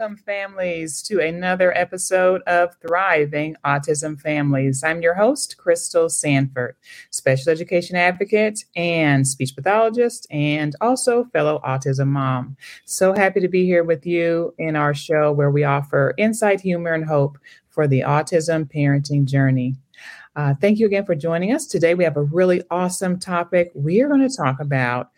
welcome families to another episode of Thriving Autism Families. I'm your host, Crystal Sanford, special education advocate and speech pathologist, and also fellow autism mom. So happy to be here with you in our show where we offer insight, humor, and hope for the autism parenting journey. Uh, thank you again for joining us. Today, we have a really awesome topic. We are going to talk about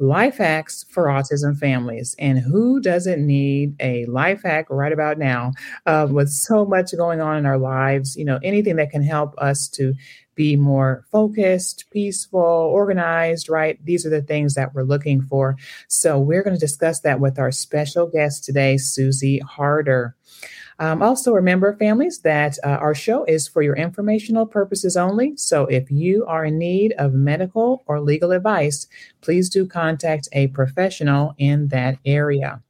life hacks for autism families. And who doesn't need a life hack right about now uh, with so much going on in our lives? You know, anything that can help us to be more focused, peaceful, organized, right? These are the things that we're looking for. So we're going to discuss that with our special guest today, Susie Harder. Um, also, remember, families, that uh, our show is for your informational purposes only. So, if you are in need of medical or legal advice, please do contact a professional in that area.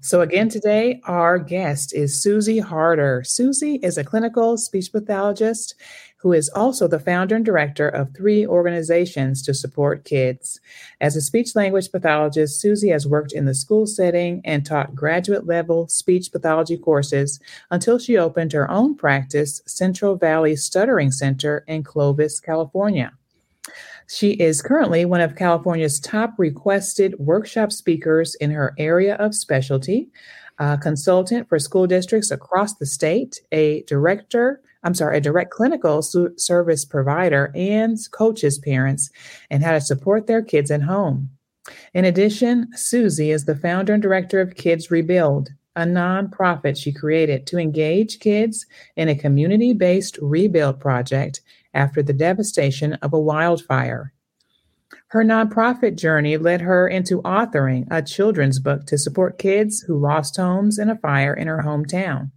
So, again, today our guest is Susie Harder. Susie is a clinical speech pathologist who is also the founder and director of three organizations to support kids. As a speech language pathologist, Susie has worked in the school setting and taught graduate level speech pathology courses until she opened her own practice, Central Valley Stuttering Center in Clovis, California. She is currently one of California's top requested workshop speakers in her area of specialty, a consultant for school districts across the state, a director I'm sorry, a direct clinical su- service provider and coaches parents and how to support their kids at home. In addition, Susie is the founder and director of Kids Rebuild, a nonprofit she created to engage kids in a community based rebuild project after the devastation of a wildfire. Her nonprofit journey led her into authoring a children's book to support kids who lost homes in a fire in her hometown.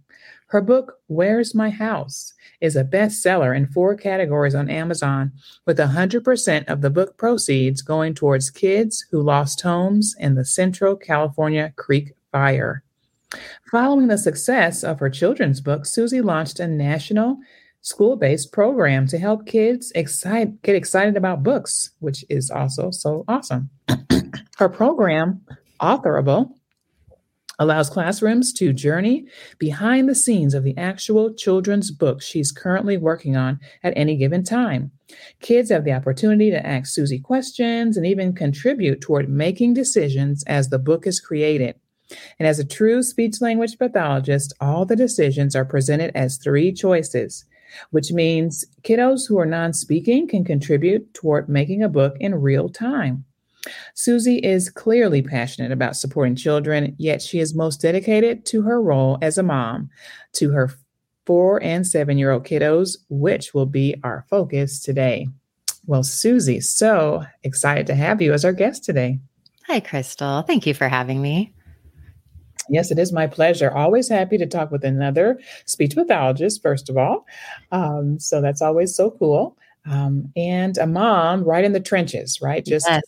Her book, Where's My House, is a bestseller in four categories on Amazon, with 100% of the book proceeds going towards kids who lost homes in the Central California Creek Fire. Following the success of her children's book, Susie launched a national school based program to help kids excite, get excited about books, which is also so awesome. her program, Authorable, allows classrooms to journey behind the scenes of the actual children's book she's currently working on at any given time. Kids have the opportunity to ask Susie questions and even contribute toward making decisions as the book is created. And as a true speech language pathologist, all the decisions are presented as three choices, which means kiddos who are non speaking can contribute toward making a book in real time. Susie is clearly passionate about supporting children, yet she is most dedicated to her role as a mom to her four and seven year old kiddos, which will be our focus today. Well, Susie, so excited to have you as our guest today. Hi, Crystal. Thank you for having me. Yes, it is my pleasure. Always happy to talk with another speech pathologist, first of all. Um, so that's always so cool um, and a mom right in the trenches, right? Just, yes.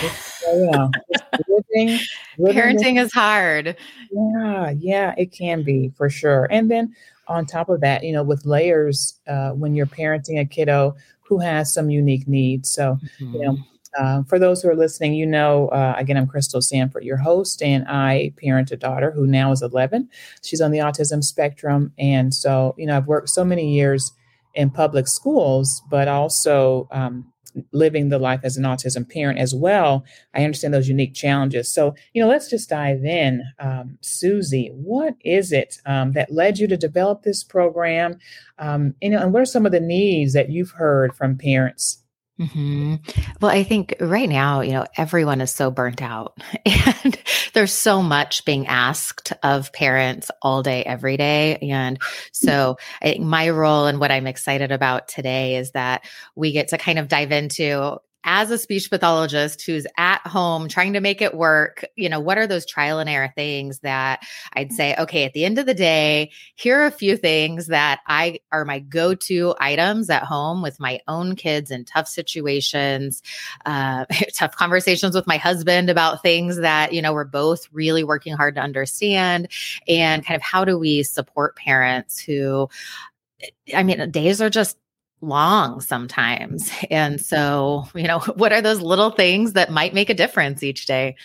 just you know, just living, living parenting is hard. Yeah, yeah, it can be for sure. And then on top of that, you know, with layers, uh, when you're parenting a kiddo who has some unique needs. So, mm-hmm. you know, mm-hmm. Uh, for those who are listening, you know, uh, again, I'm Crystal Sanford, your host, and I parent a daughter who now is 11. She's on the autism spectrum. And so, you know, I've worked so many years in public schools, but also um, living the life as an autism parent as well. I understand those unique challenges. So, you know, let's just dive in. Um, Susie, what is it um, that led you to develop this program? Um, you know, and what are some of the needs that you've heard from parents Mm-hmm. Well, I think right now, you know, everyone is so burnt out and there's so much being asked of parents all day, every day. And so I think my role and what I'm excited about today is that we get to kind of dive into as a speech pathologist who's at home trying to make it work, you know, what are those trial and error things that I'd say, okay, at the end of the day, here are a few things that I are my go to items at home with my own kids in tough situations, uh, tough conversations with my husband about things that, you know, we're both really working hard to understand. And kind of how do we support parents who, I mean, days are just long sometimes. And so, you know, what are those little things that might make a difference each day?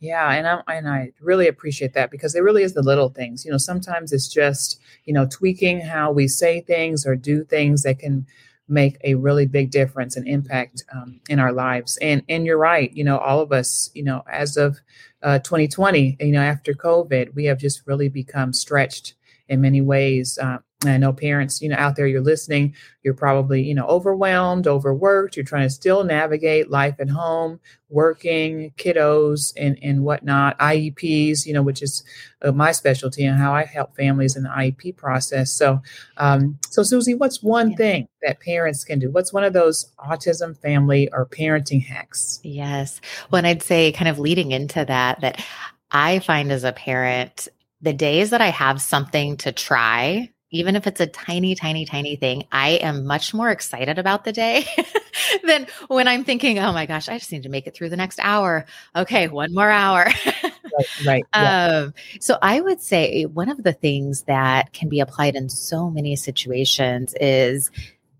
Yeah, and I and I really appreciate that because it really is the little things. You know, sometimes it's just you know tweaking how we say things or do things that can make a really big difference and impact um, in our lives. And and you're right. You know, all of us. You know, as of uh, 2020, you know, after COVID, we have just really become stretched in many ways. Uh, I know parents, you know, out there, you're listening, you're probably, you know, overwhelmed, overworked. You're trying to still navigate life at home, working, kiddos, and, and whatnot, IEPs, you know, which is uh, my specialty and how I help families in the IEP process. So, um, so Susie, what's one yeah. thing that parents can do? What's one of those autism family or parenting hacks? Yes. Well, and I'd say, kind of leading into that, that I find as a parent, the days that I have something to try even if it's a tiny, tiny, tiny thing, I am much more excited about the day than when I'm thinking, oh my gosh, I just need to make it through the next hour. Okay, one more hour. right. right yeah. um, so I would say one of the things that can be applied in so many situations is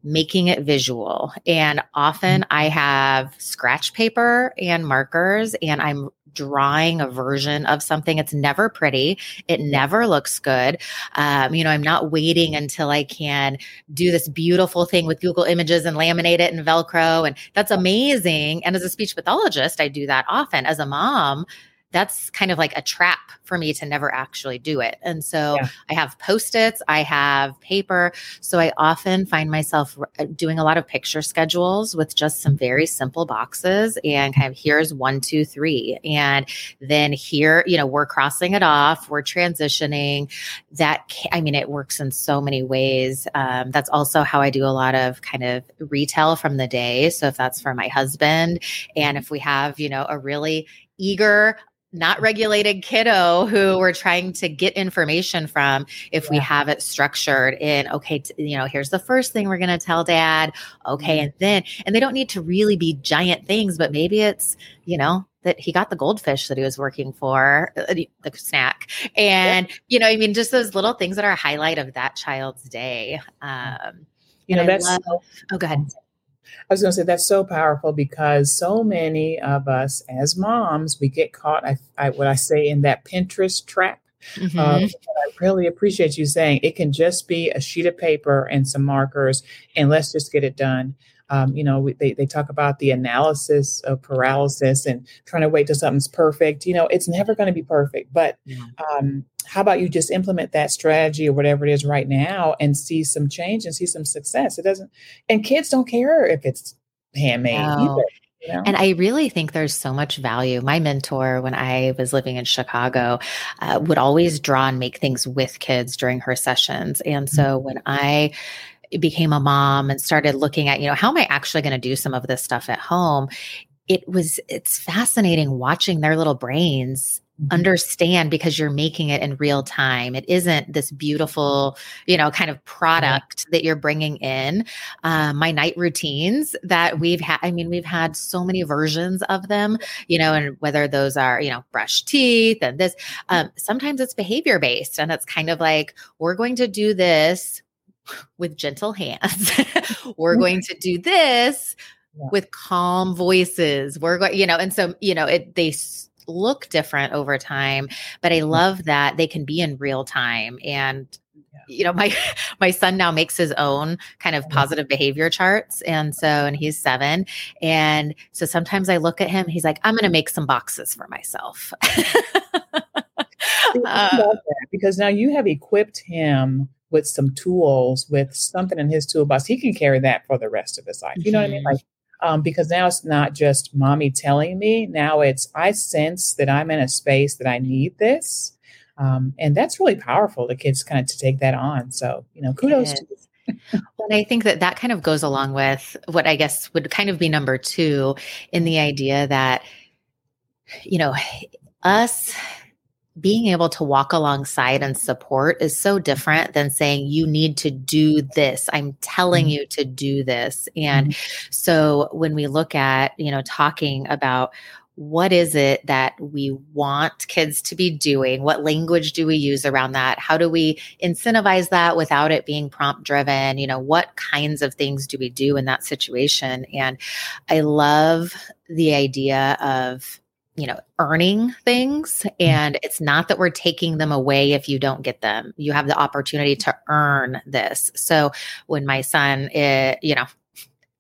making it visual. And often mm-hmm. I have scratch paper and markers, and I'm drawing a version of something. It's never pretty. It never looks good. Um, you know, I'm not waiting until I can do this beautiful thing with Google Images and laminate it in Velcro. And that's amazing. And as a speech pathologist, I do that often. As a mom, that's kind of like a trap for me to never actually do it. And so yeah. I have post its, I have paper. So I often find myself uh, doing a lot of picture schedules with just some very simple boxes and kind of here's one, two, three. And then here, you know, we're crossing it off, we're transitioning. That, I mean, it works in so many ways. Um, that's also how I do a lot of kind of retail from the day. So if that's for my husband, and if we have, you know, a really eager not regulated kiddo who we're trying to get information from if yeah. we have it structured in okay t- you know here's the first thing we're going to tell dad okay mm-hmm. and then and they don't need to really be giant things but maybe it's you know that he got the goldfish that he was working for uh, the snack and yeah. you know i mean just those little things that are a highlight of that child's day um you know that's love, oh go ahead I was going to say that's so powerful because so many of us as moms, we get caught, I, I what I say, in that Pinterest trap. Mm-hmm. Um, I really appreciate you saying it can just be a sheet of paper and some markers, and let's just get it done. Um, you know, they, they talk about the analysis of paralysis and trying to wait till something's perfect. You know, it's never going to be perfect, but um, how about you just implement that strategy or whatever it is right now and see some change and see some success? It doesn't, and kids don't care if it's handmade no. either. Know? And I really think there's so much value. My mentor, when I was living in Chicago, uh, would always draw and make things with kids during her sessions. And so mm-hmm. when I became a mom and started looking at, you know, how am I actually going to do some of this stuff at home? It was, it's fascinating watching their little brains Mm-hmm. understand because you're making it in real time. It isn't this beautiful, you know, kind of product that you're bringing in. Uh, my night routines that we've had, I mean, we've had so many versions of them, you know, and whether those are, you know, brush teeth and this, um, sometimes it's behavior based and it's kind of like, we're going to do this with gentle hands. we're going to do this yeah. with calm voices. We're going, you know, and so, you know, it, they, look different over time but i love that they can be in real time and you know my my son now makes his own kind of positive behavior charts and so and he's 7 and so sometimes i look at him he's like i'm going to make some boxes for myself uh, because now you have equipped him with some tools with something in his toolbox he can carry that for the rest of his life you know mm-hmm. what i mean mm-hmm. like um, because now it's not just mommy telling me. Now it's I sense that I'm in a space that I need this, um, and that's really powerful. The kids kind of to take that on. So you know, kudos to. well, and I think that that kind of goes along with what I guess would kind of be number two in the idea that, you know, us being able to walk alongside and support is so different than saying you need to do this. I'm telling mm-hmm. you to do this. And mm-hmm. so when we look at you know talking about what is it that we want kids to be doing what language do we use around that? How do we incentivize that without it being prompt driven? You know what kinds of things do we do in that situation? And i love the idea of you know, earning things. Mm-hmm. And it's not that we're taking them away if you don't get them. You have the opportunity to earn this. So when my son, is, you know,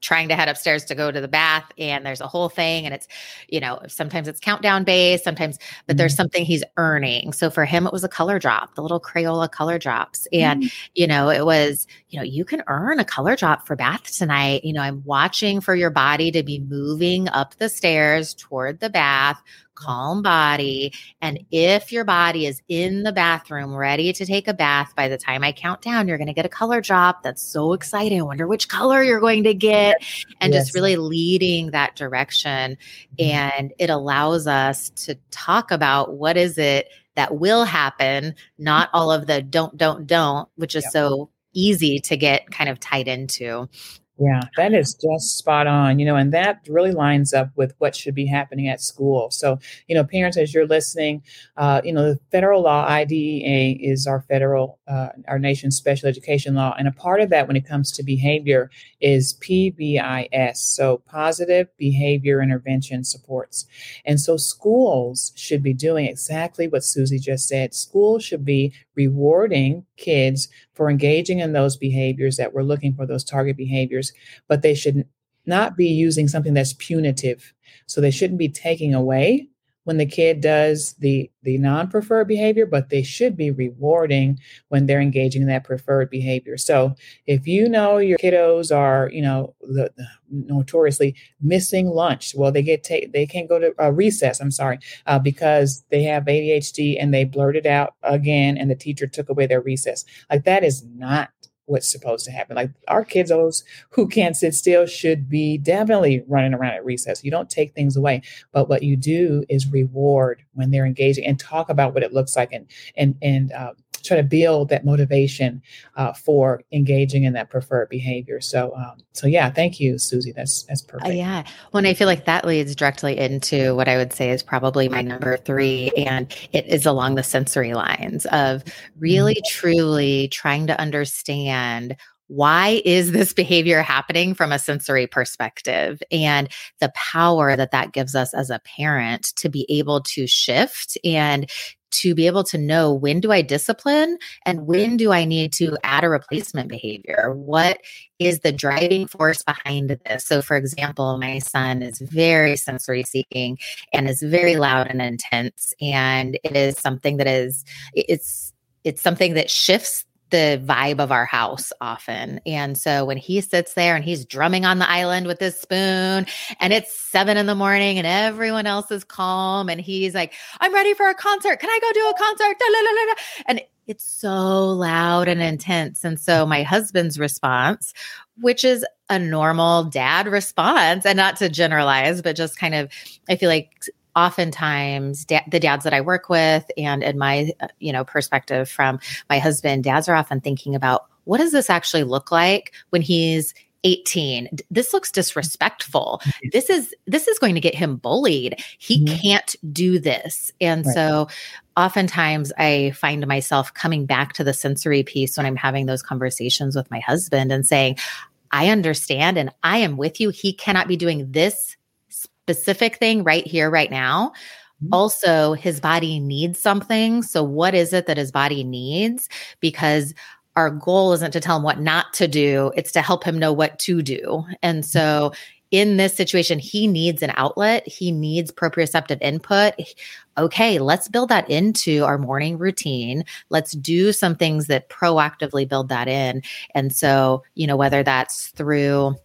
trying to head upstairs to go to the bath and there's a whole thing and it's you know sometimes it's countdown based sometimes but there's mm-hmm. something he's earning so for him it was a color drop the little crayola color drops and mm-hmm. you know it was you know you can earn a color drop for bath tonight you know i'm watching for your body to be moving up the stairs toward the bath calm body. And if your body is in the bathroom ready to take a bath, by the time I count down, you're going to get a color drop. That's so exciting. I wonder which color you're going to get. And yes. just really leading that direction. Mm-hmm. And it allows us to talk about what is it that will happen, not all of the don't, don't, don't, which is so easy to get kind of tied into. Yeah, that is just spot on, you know, and that really lines up with what should be happening at school. So, you know, parents, as you're listening, uh, you know, the federal law IDEA is our federal, uh, our nation's special education law. And a part of that when it comes to behavior is PBIS, so positive behavior intervention supports. And so schools should be doing exactly what Susie just said. Schools should be rewarding kids for engaging in those behaviors that we're looking for, those target behaviors, but they should not be using something that's punitive. So they shouldn't be taking away when the kid does the the non-preferred behavior but they should be rewarding when they're engaging in that preferred behavior. So if you know your kiddos are you know the, the notoriously missing lunch well they get ta- they can't go to uh, recess i'm sorry uh, because they have adhd and they blurted out again and the teacher took away their recess. Like that is not what's supposed to happen. Like our kids, those who can't sit still, should be definitely running around at recess. You don't take things away, but what you do is reward when they're engaging and talk about what it looks like and and and uh, try to build that motivation uh, for engaging in that preferred behavior. So, um, so yeah, thank you, Susie. That's that's uh, perfect. Uh, yeah, when I feel like that leads directly into what I would say is probably my number three, and it is along the sensory lines of really, mm-hmm. truly trying to understand why is this behavior happening from a sensory perspective and the power that that gives us as a parent to be able to shift and to be able to know when do I discipline and when do I need to add a replacement behavior? What is the driving force behind this? So, for example, my son is very sensory seeking and is very loud and intense. And it is something that is, it's, it's something that shifts the vibe of our house often. And so when he sits there and he's drumming on the island with his spoon and it's seven in the morning and everyone else is calm and he's like, I'm ready for a concert. Can I go do a concert? Da, da, da, and it's so loud and intense. And so my husband's response, which is a normal dad response, and not to generalize, but just kind of, I feel like oftentimes da- the dads that I work with and in my uh, you know perspective from my husband dads are often thinking about what does this actually look like when he's 18 this looks disrespectful mm-hmm. this is this is going to get him bullied he mm-hmm. can't do this and right. so oftentimes i find myself coming back to the sensory piece when i'm having those conversations with my husband and saying i understand and i am with you he cannot be doing this specific thing right here, right now. Mm-hmm. Also, his body needs something. So, what is it that his body needs? Because our goal isn't to tell him what not to do, it's to help him know what to do. And so, in this situation, he needs an outlet, he needs proprioceptive input. Okay, let's build that into our morning routine. Let's do some things that proactively build that in. And so, you know, whether that's through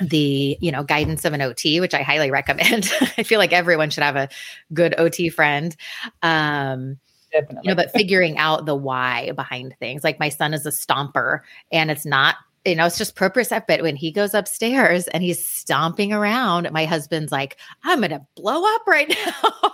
the you know guidance of an ot which i highly recommend i feel like everyone should have a good ot friend um Definitely. you know but figuring out the why behind things like my son is a stomper and it's not you know, it's just proprioceptive. But when he goes upstairs and he's stomping around, my husband's like, I'm going to blow up right now.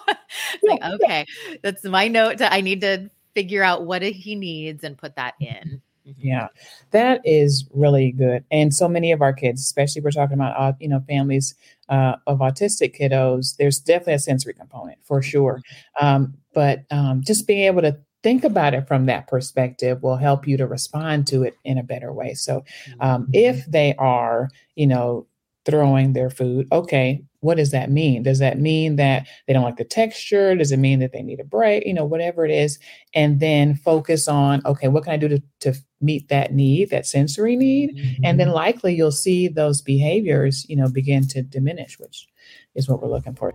like, okay, that's my note. To, I need to figure out what he needs and put that in. Mm-hmm. Yeah, that is really good. And so many of our kids, especially we're talking about, uh, you know, families uh, of autistic kiddos, there's definitely a sensory component for sure. Mm-hmm. Um, but um, just being able to think about it from that perspective will help you to respond to it in a better way. So um, mm-hmm. if they are, you know, throwing their food, okay, what does that mean? Does that mean that they don't like the texture? Does it mean that they need a break? You know, whatever it is. And then focus on, okay, what can I do to, to meet that need, that sensory need? Mm-hmm. And then mm-hmm. likely you'll see those behaviors, you know, begin to diminish, which is what we're looking for.